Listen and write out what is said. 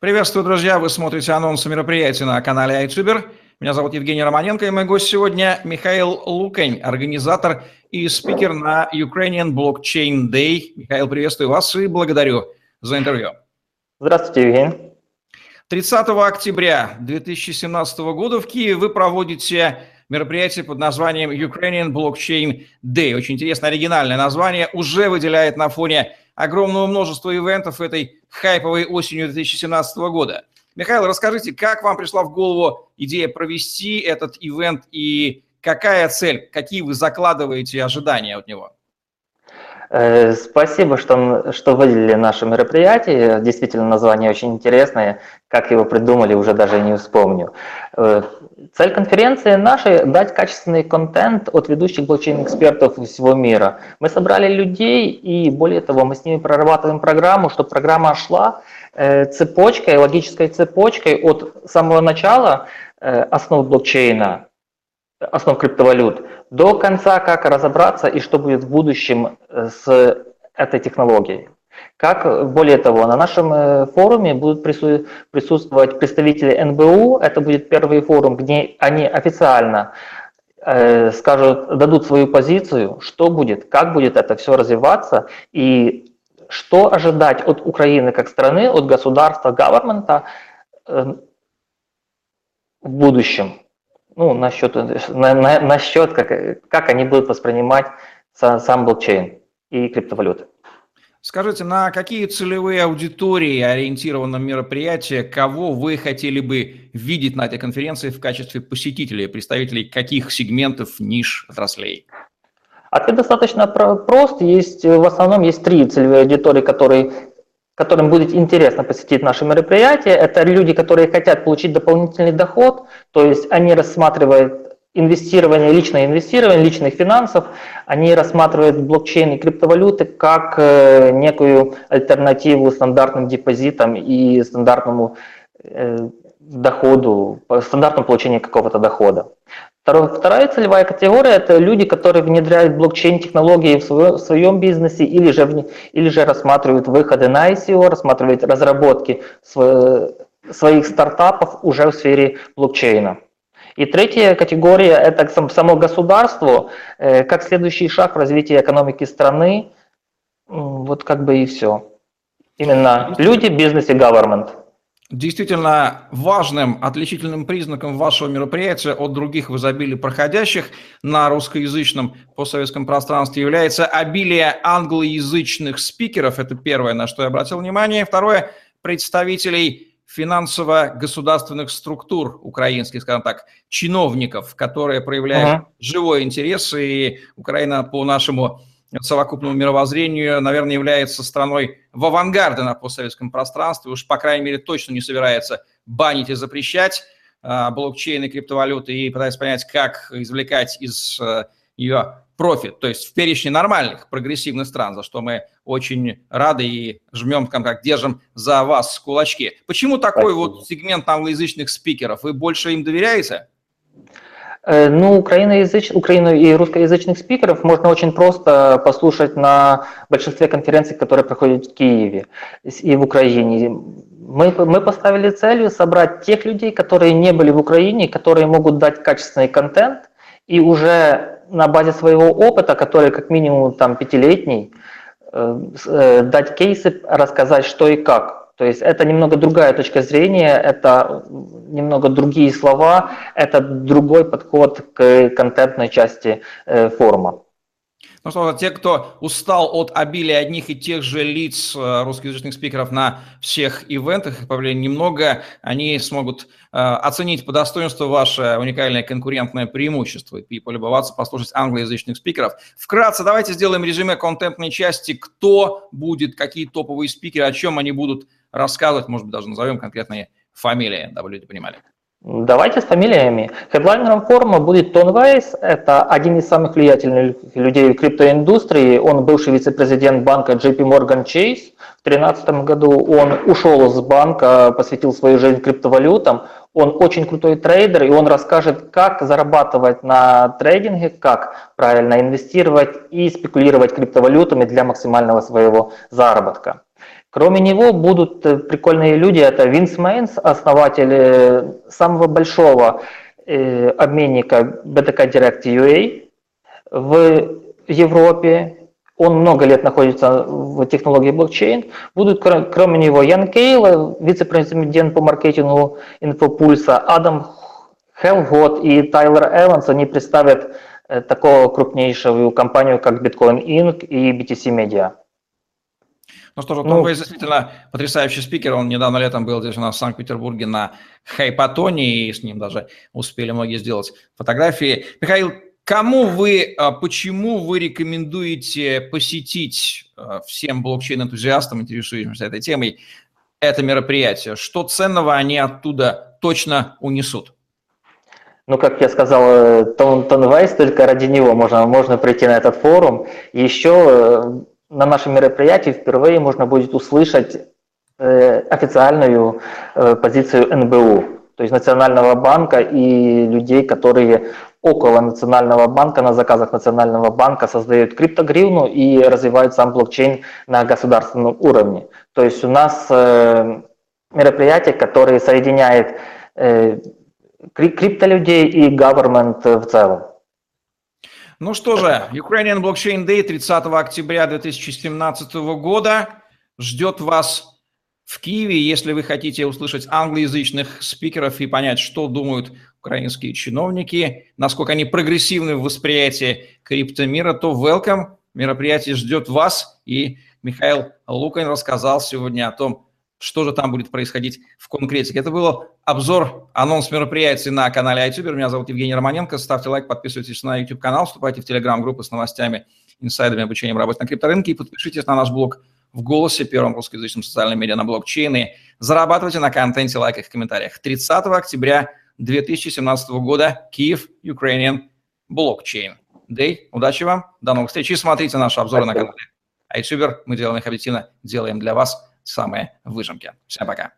Приветствую, друзья! Вы смотрите анонсы мероприятия на канале iTuber. Меня зовут Евгений Романенко, и мой гость сегодня Михаил Лукань, организатор и спикер на Ukrainian Blockchain Day. Михаил, приветствую вас и благодарю за интервью. Здравствуйте, Евгений. 30 октября 2017 года в Киеве вы проводите мероприятие под названием Ukrainian Blockchain Day. Очень интересное оригинальное название, уже выделяет на фоне огромного множества ивентов этой хайповой осенью 2017 года. Михаил, расскажите, как вам пришла в голову идея провести этот ивент и какая цель, какие вы закладываете ожидания от него? Э, спасибо, что, что выделили наше мероприятие. Действительно, название очень интересное. Как его придумали, уже даже не вспомню. Э, цель конференции нашей – дать качественный контент от ведущих блокчейн-экспертов всего мира. Мы собрали людей, и более того, мы с ними прорабатываем программу, чтобы программа шла э, цепочкой, логической цепочкой от самого начала основ блокчейна основ криптовалют, до конца, как разобраться и что будет в будущем э, с этой технологией. Как, более того, на нашем э, форуме будут присутствовать представители НБУ, это будет первый форум, где они официально э, скажут, дадут свою позицию, что будет, как будет это все развиваться и что ожидать от Украины как страны, от государства, government э, в будущем ну, насчет, на, на, насчет как, как они будут воспринимать сам, сам блокчейн и криптовалюты. Скажите, на какие целевые аудитории ориентировано мероприятие, кого вы хотели бы видеть на этой конференции в качестве посетителей, представителей каких сегментов, ниш, отраслей? Ответ достаточно прост. Есть, в основном есть три целевые аудитории, которые которым будет интересно посетить наше мероприятие. Это люди, которые хотят получить дополнительный доход, то есть они рассматривают инвестирование, личное инвестирование, личных финансов, они рассматривают блокчейн и криптовалюты как э, некую альтернативу стандартным депозитам и стандартному э, доходу, стандартному получению какого-то дохода. Вторая целевая категория – это люди, которые внедряют блокчейн-технологии в, свое, в своем бизнесе или же, или же рассматривают выходы на ICO, рассматривают разработки св, своих стартапов уже в сфере блокчейна. И третья категория – это само государство, э, как следующий шаг в развитии экономики страны. Вот как бы и все. Именно люди, бизнес и government. Действительно важным отличительным признаком вашего мероприятия от других в изобилии проходящих на русскоязычном постсоветском пространстве является обилие англоязычных спикеров. Это первое, на что я обратил внимание. Второе – представителей финансово-государственных структур украинских, скажем так, чиновников, которые проявляют uh-huh. живой интерес, и Украина по нашему совокупному мировоззрению, наверное, является страной в авангарде на постсоветском пространстве, уж, по крайней мере, точно не собирается банить и запрещать э, блокчейн и криптовалюты и пытается понять, как извлекать из э, ее профит, то есть в перечне нормальных прогрессивных стран, за что мы очень рады и жмем, как держим за вас кулачки. Почему такой Спасибо. вот сегмент англоязычных спикеров? Вы больше им доверяете? Э, ну, украиноязыч... украино- и русскоязычных спикеров можно очень просто послушать на большинстве конференций, которые проходят в Киеве и в Украине. Мы, мы поставили целью собрать тех людей, которые не были в Украине, которые могут дать качественный контент и уже на базе своего опыта, который как минимум там пятилетний, э, э, дать кейсы, рассказать, что и как. То есть это немного другая точка зрения, это немного другие слова, это другой подход к контентной части э, форума. Ну что, те, кто устал от обилия одних и тех же лиц э, русскоязычных спикеров на всех ивентах, их появление немного, они смогут э, оценить по достоинству ваше уникальное конкурентное преимущество и полюбоваться, послушать англоязычных спикеров. Вкратце давайте сделаем резюме контентной части, кто будет, какие топовые спикеры, о чем они будут рассказывать, может быть, даже назовем конкретные фамилии, дабы люди понимали. Давайте с фамилиями. Хедлайнером форума будет Тон Вейс. Это один из самых влиятельных людей в криптоиндустрии. Он бывший вице-президент банка JP Morgan Chase. В 2013 году он ушел из банка, посвятил свою жизнь криптовалютам. Он очень крутой трейдер, и он расскажет, как зарабатывать на трейдинге, как правильно инвестировать и спекулировать криптовалютами для максимального своего заработка. Кроме него будут э, прикольные люди. Это Винс Мейнс, основатель э, самого большого э, обменника BTK Direct UA в Европе. Он много лет находится в технологии блокчейн. Будут, кроме него, Ян Кейл, вице-президент по маркетингу Инфопульса, Адам Хелгот и Тайлер Эванс. Они представят такого крупнейшую компанию, как Bitcoin Inc. и BTC Media. Ну что ж, ну, Том действительно потрясающий спикер. Он недавно летом был здесь у нас в Санкт-Петербурге на Хайпатоне, и с ним даже успели многие сделать фотографии. Михаил, кому вы, а, почему вы рекомендуете посетить а, всем блокчейн-энтузиастам, интересующимся этой темой, это мероприятие? Что ценного они оттуда точно унесут? Ну, как я сказал, э, Тон, Тон Вайс, только ради него можно, можно прийти на этот форум. Еще э, на нашем мероприятии впервые можно будет услышать э, официальную э, позицию НБУ, то есть Национального банка и людей, которые около Национального банка, на заказах Национального банка создают криптогривну и развивают сам блокчейн на государственном уровне. То есть у нас э, мероприятие, которое соединяет криптолюдей и government в целом. Ну что же, Ukrainian Blockchain Day 30 октября 2017 года ждет вас в Киеве, если вы хотите услышать англоязычных спикеров и понять, что думают украинские чиновники, насколько они прогрессивны в восприятии криптомира, то welcome, мероприятие ждет вас. И Михаил Лукин рассказал сегодня о том, что же там будет происходить в конкретике. Это был обзор, анонс мероприятий на канале iTuber. Меня зовут Евгений Романенко. Ставьте лайк, подписывайтесь на YouTube-канал, вступайте в Telegram-группы с новостями, инсайдами, обучением работы на крипторынке и подпишитесь на наш блог в «Голосе», первом русскоязычном социальном медиа на блокчейне. Зарабатывайте на контенте, лайках и комментариях. 30 октября 2017 года Киев, Ukrainian Blockchain Day. Удачи вам, до новых встреч и смотрите наши обзоры Спасибо. на канале iTuber. Мы делаем их объективно, делаем для вас – самые выжимки. Всем пока.